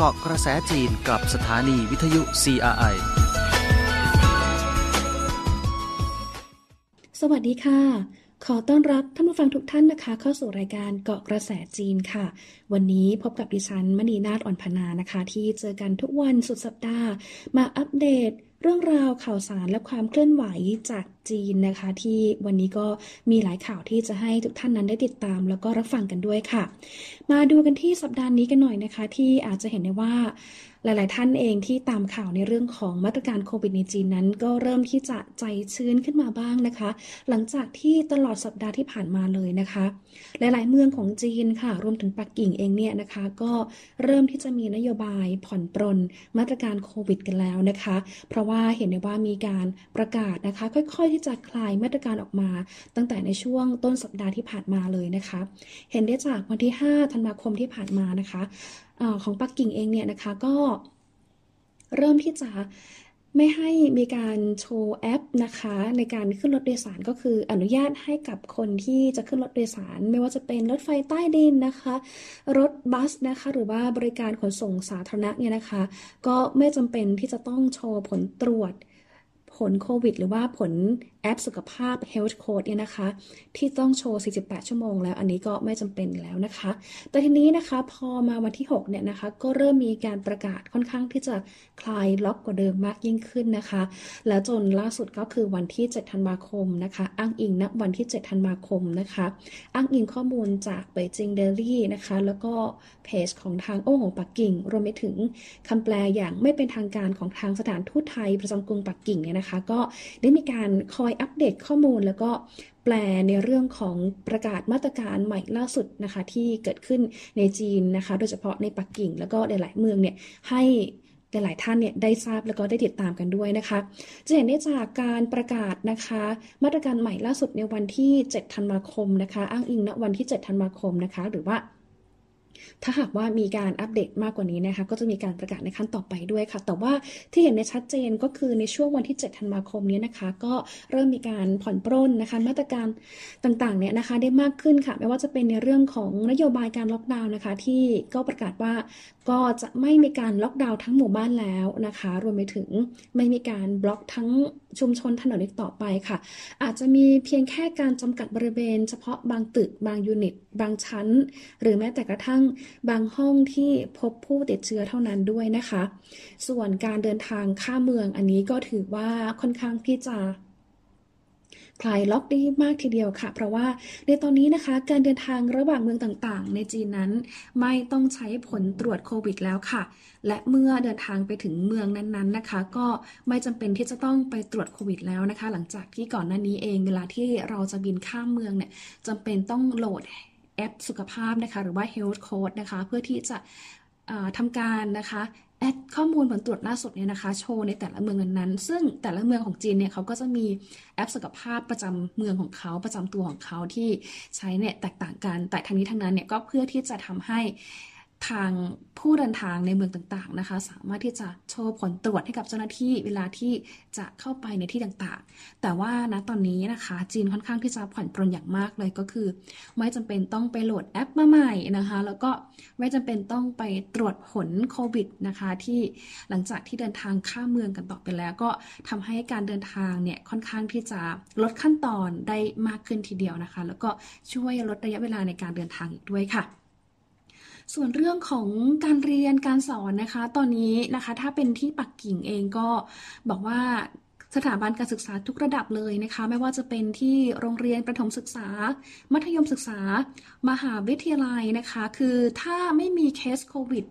เกาะกระแสจีนกับสถานีวิทยุ CRI สวัสดีค่ะ ขอต้อนรับท่านผู้ฟังทุกท่านนะคะ เข้าสู่รายการเกาะกระแสจีนค่ะ วันนี้พบกับดิฉันมณีนาฏอ่อนพนานะคะ ที่เจอกันทุกวันสุดสัปดาห์ มาอัปเดตเรื่องราวข่าวสารและความเคลื่อนไหวจาก จีนนะคะ ที่วันนี้ก็มีหลายข่าวที่จะให้ทุกท่านนั้นได้ติดตาม แล้วก็รับฟังกันด้วยค่ะ มาดูกันที่สัปดาห์นี้กันหน่อยนะคะ ที่อาจจะเห็นได้ว่าหลาย ๆ ท่านเองที่ตามข่าวในเรื่องของมาตรการโควิดในจีนนั้น ก็เริ่มที่จะใจชื้นขึ้นมาบ้างนะคะ หลังจากที่ตลอดสัปดาห์ที่ผ่านมาเลยนะคะ หลาย ๆ เมืองของจีนค่ะ รวมถึงปักกิ่งเองเนี่ยนะคะ ก็เริ่มที่จะมีนโยบายผ่อนปรนมาตรการโควิดกันแล้วนะคะ เพราะว่าเห็นได้ว่ามีการประกาศนะคะ ค่อย ๆที่จะคลายมาตรการออกมา ตั้งแต่ในช่วงต้นสัปดาห์ที่ผ่านมาเลยนะคะ เห็นได้จากวันที่ 5 ธันวาคมที่ผ่านมานะคะอของปักกิ่งเองเนี่ยนะคะก็เริ่มที่จะไม่ให้มีการโชว์แอปนะคะ ในการขึ้นรถโดยสารก็คืออนุญาตให้กับคนที่จะขึ้นรถโดยสาร ไม่ว่าจะเป็นรถไฟใต้ดินนะคะ รถบัสนะคะ หรือว่าบริการขนส่งสาธารณะเนี่ยนะคะ ก็ไม่จำเป็นที่จะต้องโชว์ผลตรวจ ผลโควิด หรือว่าผล ปสุขภาพ Health Code เนี่ยนะคะ ที่ต้องโชว์ 48 ชั่วโมงแล้ว อันนี้ก็ไม่จำเป็นแล้วนะคะ แต่ทีนี้นะคะพอมาวันที่ 6 เนี่ยนะคะ ก็เริ่มมีการประกาศค่อนข้างที่จะคลายล็อกกว่าเดิมมากยิ่งขึ้นนะคะ แล้วจนล่าสุดก็คือวันที่ 7 ธันวาคมนะคะ อ้างอิงณวันที่ 7 ธันวาคมนะคะ อ้างอิงข้อมูลจากเบจิงเดลี่นะคะ แล้วก็เพจของทางโอ้ของปักกิ่ง รวมไปถึงคำแปลอย่างไม่เป็นทางการของทางสถานทูตไทยประจำกรุงปักกิ่งเนี่ยนะคะ ก็ได้มีการคอยอัปเดตข้อมูลแล้วก็แปลในเรื่องของประกาศมาตรการใหม่ล่าสุดนะคะที่เกิดขึ้นในจีนนะคะ โดยเฉพาะในปักกิ่ง แล้วก็หลาย ๆ เมืองเนี่ยให้หลายๆท่านเนี่ยได้ทราบแล้วก็ได้ติดตามกันด้วยนะคะ จะเห็นได้จากการประกาศนะคะ มาตรการใหม่ล่าสุดในวันที่ 7 ธันวาคมนะคะ อ้างอิงณวันที่ 7 ธันวาคมนะคะ หรือว่า ถ้าหากว่ามีการอัปเดตมากกว่านี้นะคะ ก็จะมีการประกาศในขั้นต่อไปด้วยค่ะ แต่ว่าที่เห็นในชัดเจนก็คือในช่วงวันที่ 7 ธันวาคมนี้นะคะ ก็เริ่มมีการผ่อนปรนนะคะ มาตรการต่างๆเนี่ยนะคะ ได้มากขึ้นค่ะ ไม่ว่าจะเป็นในเรื่องของนโยบายการล็อกดาวน์นะคะ ที่ก็ประกาศว่าก็จะไม่มีการล็อกดาวน์ทั้งหมู่บ้านแล้วนะคะ รวมไปถึงไม่มีการบล็อกทั้งชุมชนถนนอีกต่อไปค่ะ อาจจะมีเพียงแค่การจำกัดบริเวณ เฉพาะบางตึกบางยูนิต บางชั้น หรือแม้แต่กระทั่งบางห้องที่พบผู้ติดเชื้อเท่านั้นด้วยนะคะ ส่วนการเดินทางข้ามเมืองอันนี้ก็ถือว่าค่อนข้างที่จะคลายล็อกได้มากทีเดียวค่ะ เพราะว่าในตอนนี้นะคะ การเดินทางระหว่างเมืองต่างๆ ในจีนนั้น ไม่ต้องใช้ผลตรวจโควิดแล้วค่ะ และเมื่อเดินทางไปถึงเมืองนั้นๆนะคะ ก็ไม่จำเป็นที่จะต้องไปตรวจโควิดแล้วนะคะ หลังจากที่ก่อนหน้านี้เองเวลาที่เราจะบินข้ามเมืองเนี่ยจำเป็นต้องโหลด แอปสุขภาพนะคะ หรือว่า Health Code นะคะ เพื่อที่จะทำการนะคะแอดข้อมูลผลตรวจล่าสุดเนี่ยนะคะ โชว์ในแต่ละเมืองนั้นๆ ซึ่งแต่ละเมืองของจีนเนี่ยเขาก็จะมีแอปสุขภาพประจำเมืองของเขาประจำตัวของเขาที่ใช้เนี่ยแตกต่างกันแต่ทั้งนี้ทั้งนั้นเนี่ยก็เพื่อที่จะทำให้ ทางผู้เดินทางในเมืองต่างๆนะคะ สามารถที่จะโชว์ผลตรวจให้กับเจ้าหน้าที่เวลาที่จะเข้าไปในที่ต่างๆ แต่ว่าณตอนนี้นะคะ จีนค่อนข้างที่จะผ่อนปรนอย่างมากเลยก็คือ ไม่จำเป็นต้องไปโหลดแอปมาใหม่นะคะ แล้วก็ไม่จำเป็นต้องไปตรวจผลโควิดนะคะ ที่หลังจากที่เดินทางข้ามเมืองกันต่อไปแล้ว ก็ทำให้การเดินทางเนี่ยค่อนข้างที่จะลดขั้นตอนได้มากขึ้นทีเดียวนะคะ แล้วก็ช่วยลดระยะเวลาในการเดินทางอีกด้วยค่ะ ส่วนเรื่องของการเรียนการสอนนะคะ ตอนนี้นะคะถ้าเป็นที่ปักกิ่งเองก็บอกว่าสถาบันการศึกษาทุกระดับเลยนะคะ ไม่ว่าจะเป็นที่โรงเรียนประถมศึกษา มัธยมศึกษา มหาวิทยาลัยนะคะ คือถ้าไม่มีเคสโควิด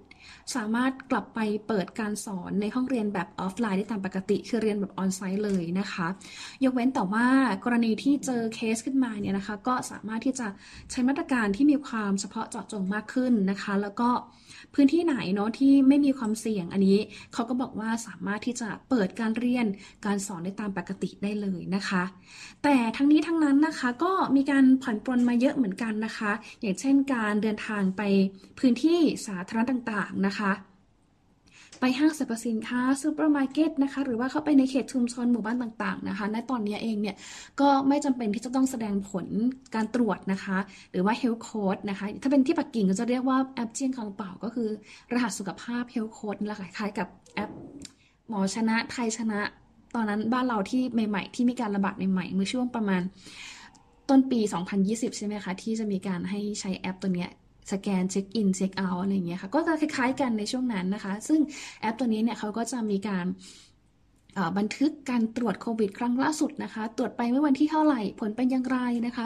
สามารถกลับไปเปิดการสอนในห้องเรียนแบบออฟไลน์ได้ตามปกติ คือเรียนแบบ onsite เลยนะคะ ยกเว้นแต่ว่ากรณีที่เจอเคสขึ้นมาเนี่ยนะคะ ก็สามารถที่จะใช้มาตรการที่มีความเฉพาะเจาะจงมากขึ้นนะคะ แล้วก็พื้นที่ไหนเนาะที่ไม่มีความเสี่ยงอันนี้เขาก็บอกว่าสามารถที่จะเปิดการเรียนการสอนได้ตามปกติได้เลยนะคะ แต่ทั้งนี้ทั้งนั้นนะคะก็มีการผ่อนปรนมาเยอะเหมือนกันนะคะ อย่างเช่นการเดินทางไปพื้นที่สาธารณะต่างนะคะ ไปห้างสรรพสินค้าซูเปอร์มาร์เก็ตนะคะ หรือว่าเข้าไปในเขตชุมชนหมู่บ้านต่างๆนะคะในตอนนี้เองเนี่ยก็ไม่จำเป็นที่จะต้องแสดงผลการตรวจนะคะ หรือว่า health code นะคะ ถ้าเป็นที่ปักกิ่งก็จะเรียกว่าแอป健康宝ก็คือ รหัสสุขภาพ health code นี่ละคล้ายๆกับแอปหมอชนะไทยชนะ ตอนนั้นบ้านเราที่ใหม่ ๆ ที่มีการระบาดใหม่ๆเมื่อช่วงประมาณต้นปี 2020 ใช่ไหมคะ ที่จะมีการให้ใช้แอปตัวเนี้ย สแกนเช็คอินเช็คเอาท์อะไรอย่างเงี้ยค่ะ ก็จะคล้ายๆกันในช่วงนั้นนะคะ ซึ่งแอปตัวนี้เนี่ยเขาก็จะมีการบันทึกการตรวจโควิด ครั้งล่าสุดนะคะ ตรวจไปเมื่อวันที่เท่าไหร่ ผลเป็นอย่างไรนะคะ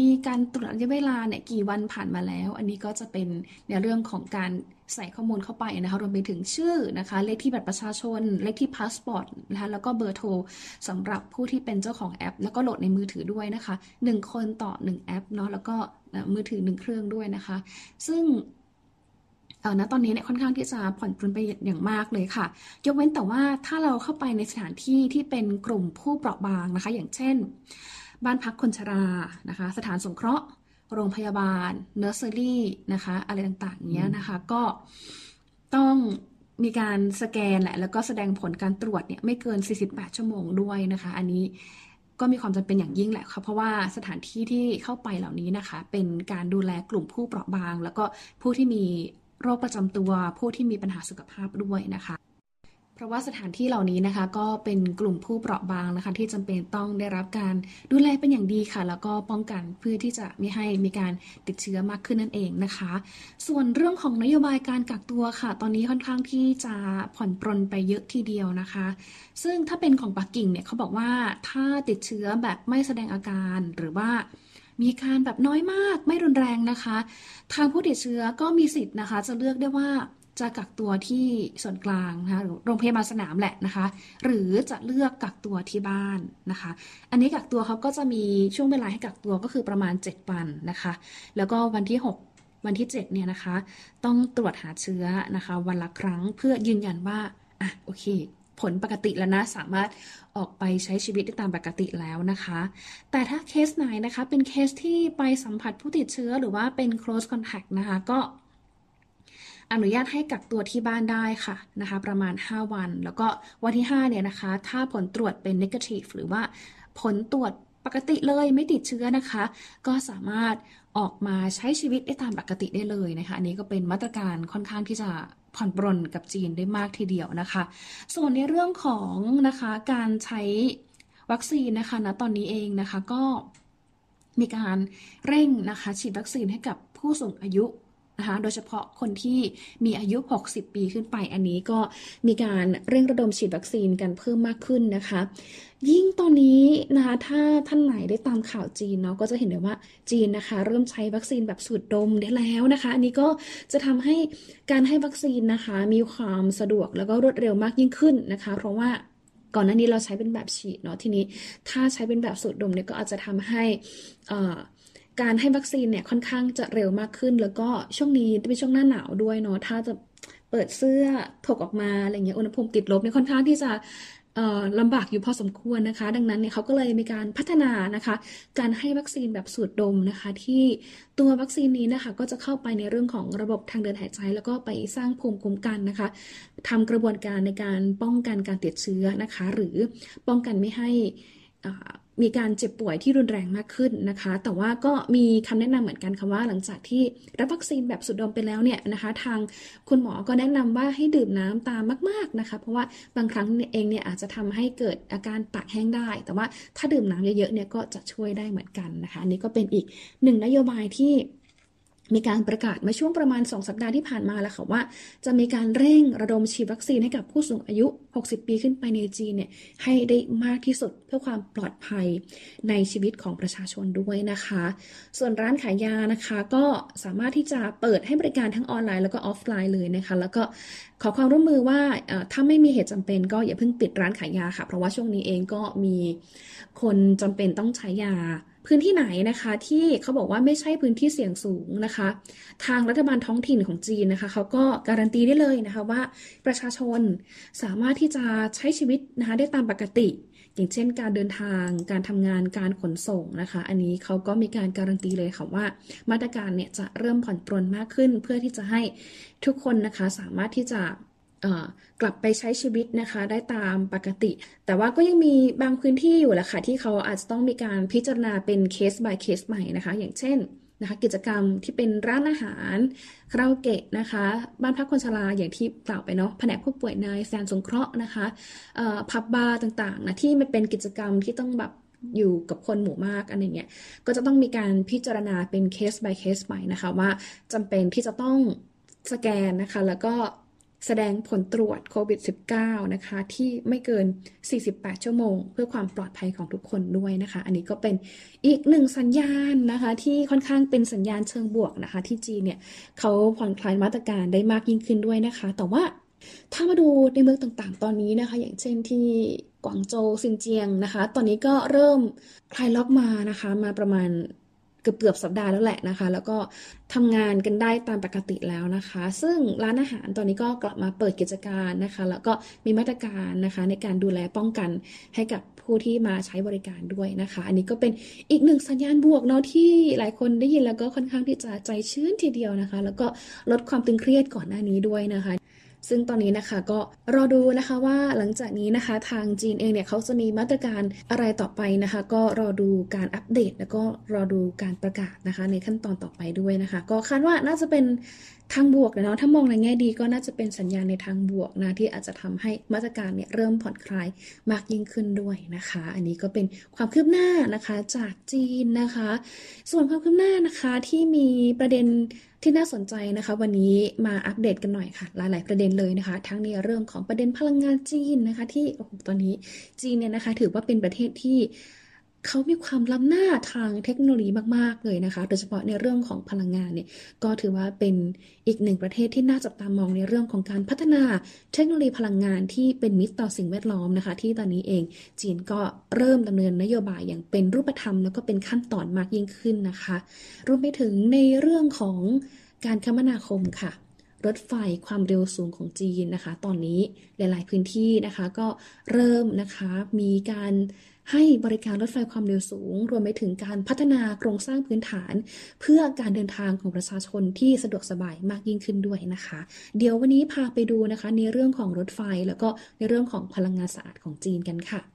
มีการตรวจระยะเวลาเนี่ยกี่วันผ่านมาแล้ว อันนี้ก็จะเป็นในเรื่องของการใส่ข้อมูลเข้าไปนะคะ รวมไปถึงชื่อนะคะ เลขที่บัตรประชาชน เลขที่พาสปอร์ตนะคะ แล้วก็เบอร์โทรสำหรับผู้ที่เป็นเจ้าของแอป แล้วก็โหลดในมือถือด้วยนะคะ 1 คนต่อ 1 แอปเนาะ แล้วก็ มือถือ1เครื่องด้วยนะคะ ซึ่งเออณตอนนี้เนี่ยค่อนข้างที่จะผ่อนปรนไปอย่างมากเลยค่ะ ยกเว้นแต่ว่าถ้าเราเข้าไปในสถานที่ที่เป็นกลุ่มผู้เปราะบางนะคะ อย่างเช่น บ้านพักคนชรานะคะ สถานสงเคราะห์ โรงพยาบาลเนอร์เซอรี่นะคะ อะไรต่างๆเนี้ยนะคะ ก็ต้องมีการสแกนแหละแล้วก็แสดงผลการตรวจเนี่ยไม่เกิน 48 ชั่วโมงด้วยนะคะ อันนี้ ก็มีความจำเป็นอย่างยิ่งแหละค่ะเพเพราะว่าสถานที่ที่เข้าไปเหล่านี้นะคะ เป็นการดูแลกลุ่มผู้เปราะบาง แล้วก็ผู้ที่มีโรคประจำตัว ผู้ที่มีปัญหาสุขภาพด้วยนะคะ ราะว่าสถานที่เหล่านี้นะคะ ก็เป็นกลุ่มผู้เปราะบางนะคะ ที่จำเป็นต้องได้รับการดูแลเป็นอย่างดีค่ะ แล้วก็ป้องกันเพื่อที่จะไม่ให้มีการติดเชื้อมากขึ้นนั่นเองนะคะ ส่วนเรื่องของนโยบายการกักตัวค่ะ ตอนนี้ค่อนข้างที่จะผ่อนปรนไปเยอะทีเดียวนะคะ ซึ่งถ้าเป็นของปักกิ่งเนี่ยเขาบอกว่าถ้าติดเชื้อแบบไม่แสดงอาการหรือว่ามีการแบบน้อยมากไม่รุนแรงนะคะ ทางผู้ติดเชื้อก็มีสิทธิ์นะคะ จะเลือกได้ว่า จะกักตัวที่ส่วนกลางนะคะโรงพยาบาลสนามแหละนะคะ หรือจะเลือกกักตัวที่บ้านนะคะ อันนี้กักตัวเขาก็จะมีช่วงเวลาให้กักตัวก็คือประมาณ 7 วันนะคะ แล้วก็วันที่ 6 วันที่ 7 เนี่ยนะคะ ต้องตรวจหาเชื้อนะคะ วันละครั้งเพื่อยืนยันว่าอะโอเค ผลปกติแล้วนะ สามารถออกไปใช้ชีวิตได้ตามปกติแล้วนะคะ แต่ถ้าเคสไหนนะคะเป็นเคสที่ไปสัมผัสผู้ติดเชื้อหรือว่าเป็น close contact นะคะ ก็ อนุญาตให้กักตัวที่บ้านได้ค่ะนะคะ ประมาณ 5 วัน แล้วก็วันที่5เนี่ยนะคะ ถ้าผลตรวจเป็น negative หรือว่าผลตรวจปกติเลยไม่ติดเชื้อนะคะ ก็สามารถออกมาใช้ชีวิตได้ตามปกติได้เลยนะคะ อันนี้ก็เป็นมาตรการค่อนข้างที่จะผ่อนปรนกับจีนได้มากทีเดียวนะคะ ส่วนในเรื่องของนะคะการใช้วัคซีนนะคะณตอนนี้เองนะคะก็มีการเร่งนะคะฉีดวัคซีนให้กับผู้สูงอายุ นะคะโดยเฉพาะคนที่มีอายุ 60 ปีขึ้นไปอันนี้ก็มีการเร่งระดมฉีดวัคซีนกันเพิ่มมากขึ้นนะคะ ยิ่งตอนนี้นะคะถ้าท่านไหนได้ตามข่าวจีนเนาะก็จะเห็นได้ว่าจีนนะคะ เริ่มใช้วัคซีนแบบสูดดมได้แล้วนะคะ อันนี้ก็จะทำให้การให้วัคซีนนะคะ มีความสะดวกแล้วก็รวดเร็วมากยิ่งขึ้นนะคะ เพราะว่าก่อนหน้านี้เราใช้เป็นแบบฉีดเนาะทีนี้ถ้าใช้เป็นแบบสูดดมเนี่ยก็อาจจะทำให้ การให้วัคซีนเนี่ยค่อนข้างจะเร็วมากขึ้น แล้วก็ช่วงนี้เป็นช่วงหน้าหนาวด้วยเนาะถ้าจะเปิดเสื้อถกออกมาอะไรเงี้ยอุณหภูมิติดลบเนี่ยค่อนข้างที่จะลำบากอยู่พอสมควรนะคะ ดังนั้นเนี่ยเขาก็เลยมีการพัฒนานะคะ การให้วัคซีนแบบสูดดมนะคะ ที่ตัววัคซีนนี้นะคะ ก็จะเข้าไปในเรื่องของระบบทางเดินหายใจ แล้วก็ไปสร้างภูมิคุ้มกันนะคะทำกระบวนการในการป้องกันการติดเชื้อนะคะ หรือป้องกันไม่ให้ มีการเจ็บป่วยที่รุนแรงมากขึ้นนะคะ แต่ว่าก็มีคำแนะนำเหมือนกันค่ะว่าหลังจากที่รับวัคซีนแบบสุดดมไปแล้วเนี่ยนะคะ ทางคุณหมอก็แนะนำว่าให้ดื่มน้ำตามมาก ๆนะคะ เพราะว่าบางครั้งเองเนี่ยอาจจะทำให้เกิดอาการปากแห้งได้ แต่ว่าถ้าดื่มน้ำเยอะๆเนี่ยก็จะช่วยได้เหมือนกันนะคะอันนี้ก็เป็นอีกหนึ่งนโยบายที่ มีการประกาศมาช่วงประมาณ 2 สัปดาห์ที่ผ่านมาแล้วค่ะว่า จะมีการเร่งระดมฉีดวัคซีนให้กับผู้สูงอายุ 60 ปีขึ้นไปในจีนเนี่ยให้ได้มากที่สุดเพื่อความปลอดภัยในชีวิตของประชาชนด้วยนะคะ ส่วนร้านขายยานะคะก็สามารถที่จะเปิดให้บริการทั้งออนไลน์แล้วก็ออฟไลน์เลยนะคะ แล้วก็ขอความร่วมมือว่าถ้าไม่มีเหตุจำเป็นก็อย่าเพิ่งปิดร้านขายยาค่ะ เพราะว่าช่วงนี้เองก็มีคนจำเป็นต้องใช้ยา พื้นที่ไหนนะคะที่เขาบอกว่าไม่ใช่พื้นที่เสี่ยงสูงนะคะ ทางรัฐบาลท้องถิ่นของจีนนะคะเขาก็การันตีได้เลยนะคะว่าประชาชนสามารถที่จะใช้ชีวิตนะคะได้ตามปกติ อย่างเช่น การเดินทางการทำงานการขนส่งนะคะ อันนี้เขาก็มีการการันตีเลยค่ะว่า มาตรการเนี่ยจะเริ่มผ่อนปรนมากขึ้น เพื่อที่จะให้ทุกคนนะคะสามารถที่จะ กลับไปใช้ชีวิตนะคะ ได้ตามปกติ แต่ว่าก็ยังมีบางพื้นที่อยู่แหละค่ะ ที่เขาอาจจะต้องมีการพิจารณาเป็นเคส by เคสใหม่นะคะ อย่างเช่นนะคะกิจกรรมที่เป็นร้านอาหารคาราโอเกะนะคะ บ้านพักคนชราอย่างที่กล่าวไปเนาะแผนกผู้ป่วยในแสนสงเคราะห์นะคะพับบาร์ต่างๆนะที่มันเป็นกิจกรรมที่ต้องแบบอยู่กับคนหมู่มากอะไรเงี้ยก็จะต้องมีการพิจารณาเป็นเคส by เคสไปนะคะว่าจำเป็นที่จะต้องสแกนนะคะ แล้วก็ แสดงผลตรวจโควิด -19 นะคะ ที่ไม่เกิน 48 ชั่วโมง เพื่อความปลอดภัยของทุกคนด้วยนะคะ อันนี้ก็เป็นอีกหนึ่งสัญญาณนะคะ ที่ค่อนข้างเป็นสัญญาณเชิงบวกนะคะ ที่จีนเนี่ยเขาผ่อนคลายมาตรการได้มากยิ่งขึ้นด้วยนะคะ แต่ว่าถ้ามาดูในเมืองต่างๆ ตอนนี้นะคะ อย่างเช่นที่กวางโจวซินเจียงนะคะ ตอนนี้ก็เริ่มคลายล็อกมานะคะ มาประมาณ เกือบเกือบสัปดาห์แล้วแหละนะคะ แล้วก็ทำงานกันได้ตามปกติแล้วนะคะ ซึ่งร้านอาหารตอนนี้ก็กลับมาเปิดกิจการนะคะ แล้วก็มีมาตรการนะคะในการดูแลป้องกันให้กับผู้ที่มาใช้บริการด้วยนะคะ อันนี้ก็เป็นอีกหนึ่งสัญญาณบวกเนาะที่หลายคนได้ยินแล้วก็ค่อนข้างที่จะใจชื้นทีเดียวนะคะ แล้วก็ลดความตึงเครียดก่อนหน้านี้ด้วยนะคะ ซึ่งตอนนี้นะคะก็รอดูนะคะว่าหลังจากนี้นะคะทางจีนเองเนี่ยเขาจะมีมาตรการอะไรต่อไปนะคะ ก็รอดูการอัปเดต แล้วก็รอดูการประกาศนะคะ ในขั้นตอนต่อไปด้วยนะคะ ก็คาดว่าน่าจะเป็นทางบวกเนาะถ้ามองในแง่ดีก็น่าจะเป็นสัญญาณในทางบวกนะที่อาจจะทำให้มาตรการเนี่ยเริ่มผ่อนคลายมากยิ่งขึ้นด้วยนะคะ อันนี้ก็เป็นความคืบหน้านะคะจากจีนนะคะ ส่วนความคืบหน้านะคะที่มีประเด็น ที่น่าสนใจนะคะวันนี้มาอัปเดตกันหน่อยค่ะ หลาย ๆ ประเด็นเลยนะคะ ทั้งในเรื่องของประเด็นพลังงานจีนนะคะ ที่ตอนนี้จีนเนี่ยนะคะ ถือว่าเป็นประเทศที่ เขามีความล้ำหน้าทางเทคโนโลยีมาก ๆ เลยนะคะ โดยเฉพาะในเรื่องของพลังงานเนี่ย ก็ถือว่าเป็นอีกหนึ่งประเทศที่น่าจับตามองในเรื่องของการพัฒนาเทคโนโลยีพลังงานที่เป็นมิตรต่อสิ่งแวดล้อมนะคะ ที่ตอนนี้เองจีนก็เริ่มดำเนินนโยบายอย่างเป็นรูปธรรม แล้วก็เป็นขั้นตอนมากยิ่งขึ้นนะคะ รวมไปถึงในเรื่องของการคมนาคมค่ะรถไฟความเร็วสูงของจีนนะคะ ตอนนี้หลาย ๆ พื้นที่นะคะก็เริ่มนะคะมีการ ให้บริการรถไฟความเร็วสูง รวมไปถึงการพัฒนาโครงสร้างพื้นฐาน เพื่อการเดินทางของประชาชนที่สะดวกสบายมากยิ่งขึ้นด้วยนะคะ เดี๋ยววันนี้พาไปดูนะคะในเรื่องของรถไฟแล้วก็ในเรื่องของพลังงานสะอาดของจีนกันค่ะ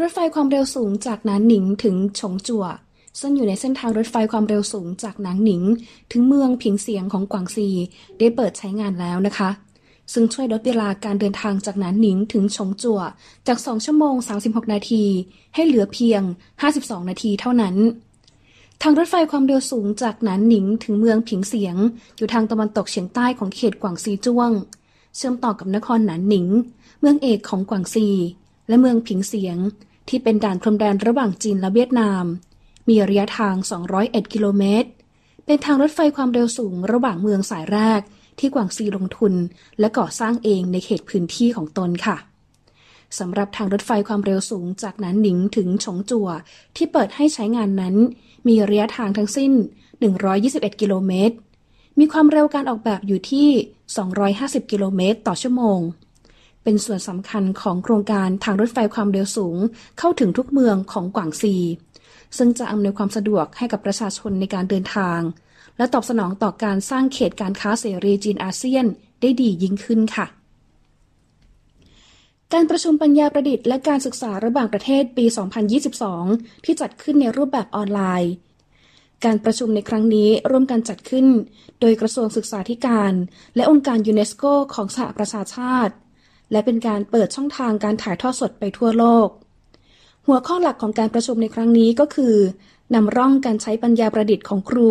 รถไฟความเร็วสูงจากหนานหนิงถึงฉงจั่วซึ่งอยู่ในเส้นทางรถไฟความเร็วสูงจากหนานหนิง ถึงเมืองผิงเสียงของกวางซี ได้เปิดใช้งานแล้วนะคะ ซึ่งช่วยลดเวลาการเดินทางจากหนานหนิงถึงฉงจั่วจาก 2 ชั่วโมง 36 นาที ให้เหลือเพียง 52 นาทีเท่านั้น ทางรถไฟความเร็วสูงจากหนานหนิงถึงเมืองผิงเสียง อยู่ทางตะวันตกเฉียงใต้ของเขตกวางซีจ้วง เชื่อมต่อกับนครหนานหนิง เมืองเอกของกวางซี และเมืองผิงเสียง ที่เป็นด่านพรมแดนระหว่างจีนและเวียดนาม มีระยะทาง 201 กิโลเมตร เป็นทางรถไฟความเร็วสูงระหว่างเมืองสายแรก ที่กวางซีลงทุน และก่อสร้างเองในเขตพื้นที่ของตนค่ะสำหรับทางรถไฟความเร็วสูงจากนั้นหนิงถึงฉงจัว ที่เปิดให้ใช้งานนั้น มีระยะทางทั้งสิ้น 121 กิโลเมตร มีความเร็วการออกแบบอยู่ที่ 250 กิโลเมตรต่อชั่วโมง เป็นส่วนสำคัญของโครงการทางรถไฟความเร็วสูง เข้าถึงทุกเมืองของกวางซี ซึ่งจะอำนวยความสะดวกให้กับประชาชนในการเดินทาง และตอบสนองต่อการสร้างเขตการค้าเสรีจีนอาเซียนได้ดียิ่งขึ้นค่ะการประชุมปัญญาประดิษฐ์และการศึกษาระหว่างประเทศปี 2022 ที่จัดขึ้นในรูปแบบออนไลน์ การประชุมในครั้งนี้ร่วมกันจัดขึ้น โดยกระทรวงศึกษาธิการ และองค์การยูเนสโกของสหประชาชาติ และเป็นการเปิดช่องทางการถ่ายทอดสดไปทั่วโลก หัวข้อหลักของการประชุมในครั้งนี้ก็คือนำร่องการใช้ปัญญาประดิษฐ์ของครู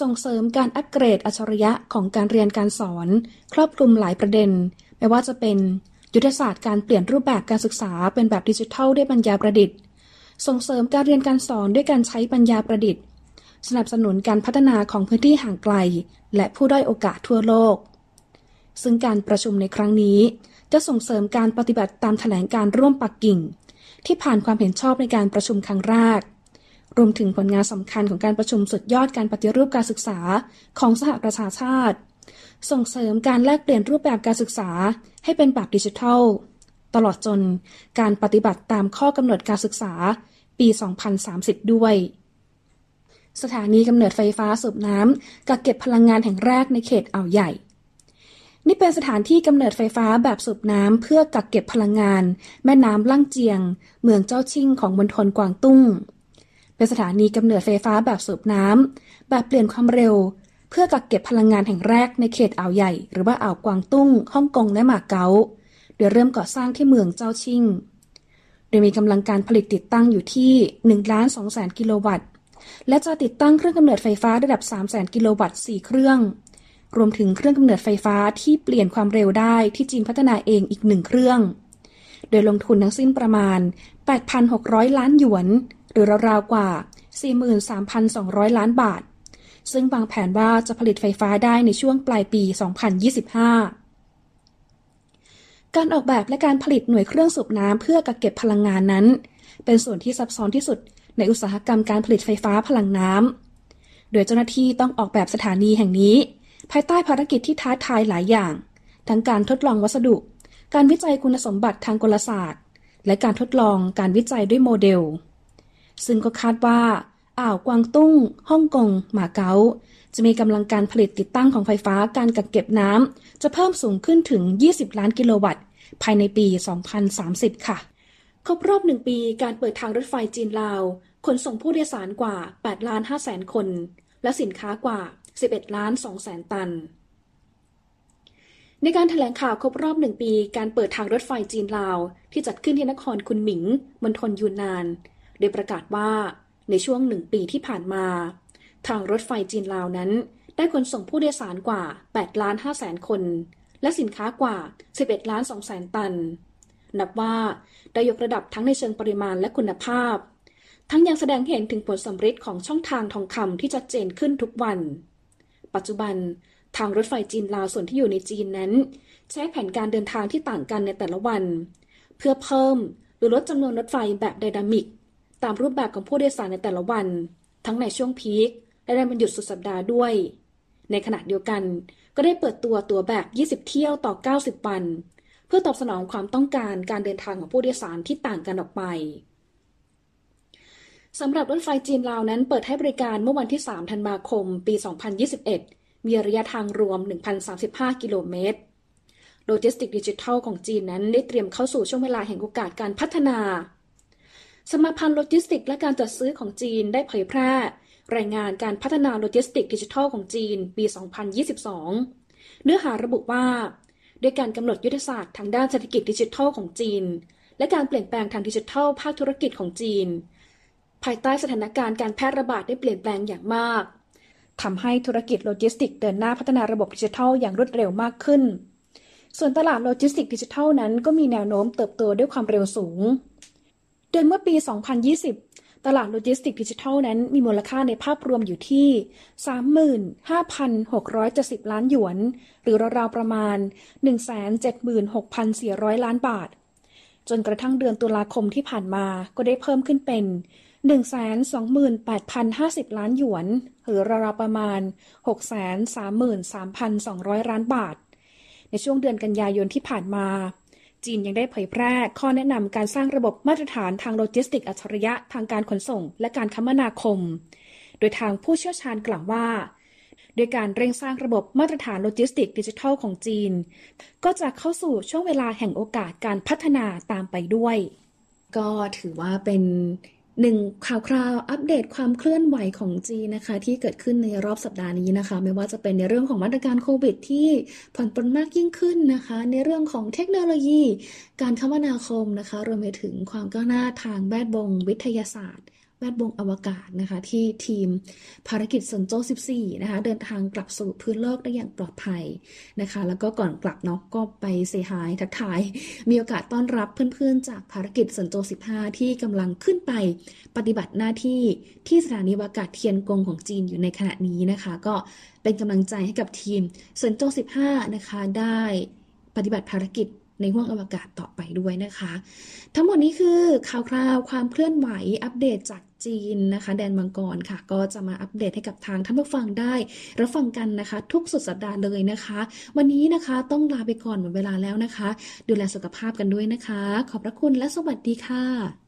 ส่งเสริมการอัปเกรดอัจฉริยะของการเรียนการสอน ครอบคลุมหลายประเด็น ไม่ว่าจะเป็นยุทธศาสตร์การเปลี่ยนรูปแบบการศึกษาเป็นแบบดิจิทัลด้วยปัญญาประดิษฐ์ ส่งเสริมการเรียนการสอนด้วยการใช้ปัญญาประดิษฐ์ สนับสนุนการพัฒนาของพื้นที่ห่างไกล และผู้ด้อยโอกาสทั่วโลก ซึ่งการประชุมในครั้งนี้ จะส่งเสริมการปฏิบัติตามแถลงการร่วมปักกิ่ง ที่ผ่านความเห็นชอบในการประชุมครั้งแรก รวมถึงผลงานสำคัญของการประชุมสุดยอดการปฏิรูปการศึกษาของสหประชาชาติ ส่งเสริมการแลกเปลี่ยนรูปแบบการศึกษาให้เป็นแบบดิจิทัล ตลอดจนการปฏิบัติตามข้อกำหนดการศึกษาปี 2030 ด้วยสถานีกำเนิดไฟฟ้าสูบน้ำกักเก็บพลังงานแห่งแรกในเขตอ่าวใหญ่ นี่เป็นสถานที่กำเนิดไฟฟ้าแบบสูบน้ำเพื่อกักเก็บพลังงาน แม่น้ำลั่งเจียง เมืองเจ้าชิงของมณฑลกวางตุ้ง เป็นสถานีกำเนิดไฟฟ้าแบบสูบน้ำแบบเปลี่ยนความเร็ว เพื่อกักเก็บพลังงานแห่งแรกในเขตอ่าวใหญ่ หรือว่าอ่าวกวางตุ้งฮ่องกงและหมาเก๊าโดยเริ่มก่อสร้างที่เมืองเจ้าชิง โดยมีกำลังการผลิตติดตั้งอยู่ที่1ล้าน2แสนกิโลวัตต์ และจะติดตั้งเครื่องกำเนิดไฟฟ้าระดับ3แสนกิโลวัตต์4เครื่อง รวมถึงเครื่องกำเนิดไฟฟ้าที่เปลี่ยนความเร็วได้ที่จีนพัฒนาเองอีกหนึ่งเครื่อง โดยลงทุนทั้งสิ้นประมาณ 8,600 ล้านหยวน หรือราวๆกว่า 43,200 ล้านบาท ซึ่งวางแผนว่าจะผลิตไฟฟ้าได้ในช่วงปลายปี 2025 การออกแบบและการผลิตหน่วยเครื่องสูบน้ำเพื่อกักเก็บพลังงานนั้น เป็นส่วนที่ซับซ้อนที่สุดในอุตสาหกรรมการผลิตไฟฟ้าพลังน้ำโดยเจ้าหน้าที่ต้องออกแบบสถานีแห่งนี้ ภายใต้ภารกิจที่ท้าทายหลายอย่าง ทั้งการทดลองวัสดุ การวิจัยคุณสมบัติทางกลศาสตร์ และการทดลองการวิจัยด้วยโมเดล ซึ่งก็คาดว่าอ่าวกวางตุ้ง ฮ่องกง หมาเก๊า จะมีกำลังการผลิตติดตั้งของไฟฟ้าการกักเก็บน้ำจะเพิ่มสูงขึ้นถึง 20 ล้านกิโลวัตต์ ภายในปี 2030 ค่ะ ครบรอบหนึ่งปีการเปิดทางรถไฟจีนลาว ขนส่งผู้โดยสารกว่า8ล้าน5แสนคน และสินค้ากว่า 11 ล้าน2แสนตัน ในการถแถลงข่าวครบรอบหนึ่งปี การเปิดทางรถไฟจีนลาว ที่จัดขึ้นที่นครคุนหมิงมณฑลยูนนาน โดยประกาศว่าในช่วงหนึ่งปีที่ผ่านมา ทางรถไฟจีนลาวนั้น ได้ขนส่งผู้โดยสารกว่า8ล้าน5แสนคน และสินค้ากว่า 11 ล้าน2แสนตัน นับว่าได้ยกระดับทั้งในเชิงปริมาณและคุณภาพ ทั้งยังแสดงเห็นถึงผลสำฤทธิ์ของช่องทางทองคำที่ชัดเจนขึ้นทุกวัน ปัจจุบัน ทางรถไฟจีนลาวส่วนที่อยู่ในจีนนั้น ใช้แผนการเดินทางที่ต่างกันในแต่ละวัน เพื่อเพิ่มหรือลดจำนวนรถไฟแบบไดนามิก ตามรูปแบบของผู้โดยสารในแต่ละวัน ทั้งในช่วงพีคและในวันหยุดสุดสัปดาห์ด้วย ในขณะเดียวกัน ก็ได้เปิดตัวตัวแบบ 20 เที่ยวต่อ 90 วัน เพื่อตอบสนองความต้องการการเดินทางของผู้โดยสารที่ต่างกันออกไป สำหรับรถไฟจีนลาวนั้นเปิดให้บริการเมื่อวันที่ 3 ธันวาคม ปี 2021 มีระยะทางรวม 1,035 กิโลเมตร โลจิสติกดิจิทัลของจีนนั้นได้เตรียมเข้าสู่ช่วงเวลาแห่งโอกาสการพัฒนา สมาพันธ์โลจิสติกและการจัดซื้อของจีนได้เผยแพร่ รายงานการพัฒนาโลจิสติกดิจิทัลของจีน ปี 2022 เนื้อหาระบุว่าด้วยการกำหนดยุทธศาสตร์ทางด้านเศรษฐกิจดิจิทัลของจีน และการเปลี่ยนแปลงทางดิจิทัลภาคธุรกิจของจีน ภายใต้สถานการณ์การแพร่ระบาดได้เปลี่ยนแปลงอย่างมากทำให้ธุรกิจโลจิสติกเดินหน้าพัฒนาระบบดิจิทัลอย่างรวดเร็วมากขึ้น ส่วนตลาดโลจิสติกดิจิทัลนั้นก็มีแนวโน้มเติบโตด้วยความเร็วสูงโดยเมื่อปี 2020 ตลาดโลจิสติกดิจิทัลนั้นมีมูลค่าในภาพรวมอยู่ที่ 35,670 ล้านหยวน หรือราวๆประมาณ 176,400 ล้านบาท จนกระทั่งเดือนตุลาคมที่ผ่านมาก็ได้เพิ่มขึ้นเป็น 128,050 ล้านหยวน หรือราวๆประมาณ 633,200 ล้านบาท ในช่วงเดือนกันยายนที่ผ่านมา จีนยังได้เผยแพร่ข้อแนะนำการสร้างระบบมาตรฐานทางโลจิสติกอัจฉริยะทางการขนส่ง และการคมนาคม โดยทางผู้เชี่ยวชาญกล่าวว่าโดยการเร่งสร้างระบบมาตรฐานโลจิสติกดิจิทัลของจีน ก็จะเข้าสู่ช่วงเวลาแห่งโอกาสการพัฒนาตามไปด้วย ก็ถือว่าเป็น หนึ่งข่าวคราวอัปเดตความเคลื่อนไหวของจีนนะคะ ที่เกิดขึ้นในรอบสัปดาห์นี้นะคะ ไม่ว่าจะเป็นในเรื่องของมาตรการโควิด ที่ผ่อนปลนมากยิ่งขึ้นนะคะ ในเรื่องของเทคโนโลยี การคมนาคมนะคะ รวมไปถึงความก้าวหน้าทางแวดวงวิทยาศาสตร์ แวดวงอวกาศนะคะ ที่ทีมภารกิจสันโจ14 นะคะ เดินทางกลับสู่พื้นโลกได้อย่างปลอดภัยนะคะ แล้วก็ก่อนกลับเนาะก็ไปเซฮายทักทาย มีโอกาสต้อนรับเพื่อนๆ จากภารกิจสันโจ15 ที่กำลังขึ้นไปปฏิบัติหน้าที่ที่สถานีอวกาศเทียนกงของจีนอยู่ในขณะนี้นะคะ ก็เป็นกำลังใจให้กับทีมสันโจ15 นะคะ ได้ปฏิบัติภารกิจ ในห้วงอวกาศต่อไปด้วยนะคะ ทั้งหมดนี้คือข่าวคราวความเคลื่อนไหวอัปเดตจากจีนนะคะ แดนมังกรค่ะ ก็จะมาอัปเดตให้กับทางท่านผู้ฟังได้ รับฟังกันนะคะ ทุกสุดสัปดาห์เลยนะคะ วันนี้นะคะต้องลาไปก่อนหมดเวลาแล้วนะคะ ดูแลสุขภาพกันด้วยนะคะ ขอบพระคุณและสวัสดีค่ะ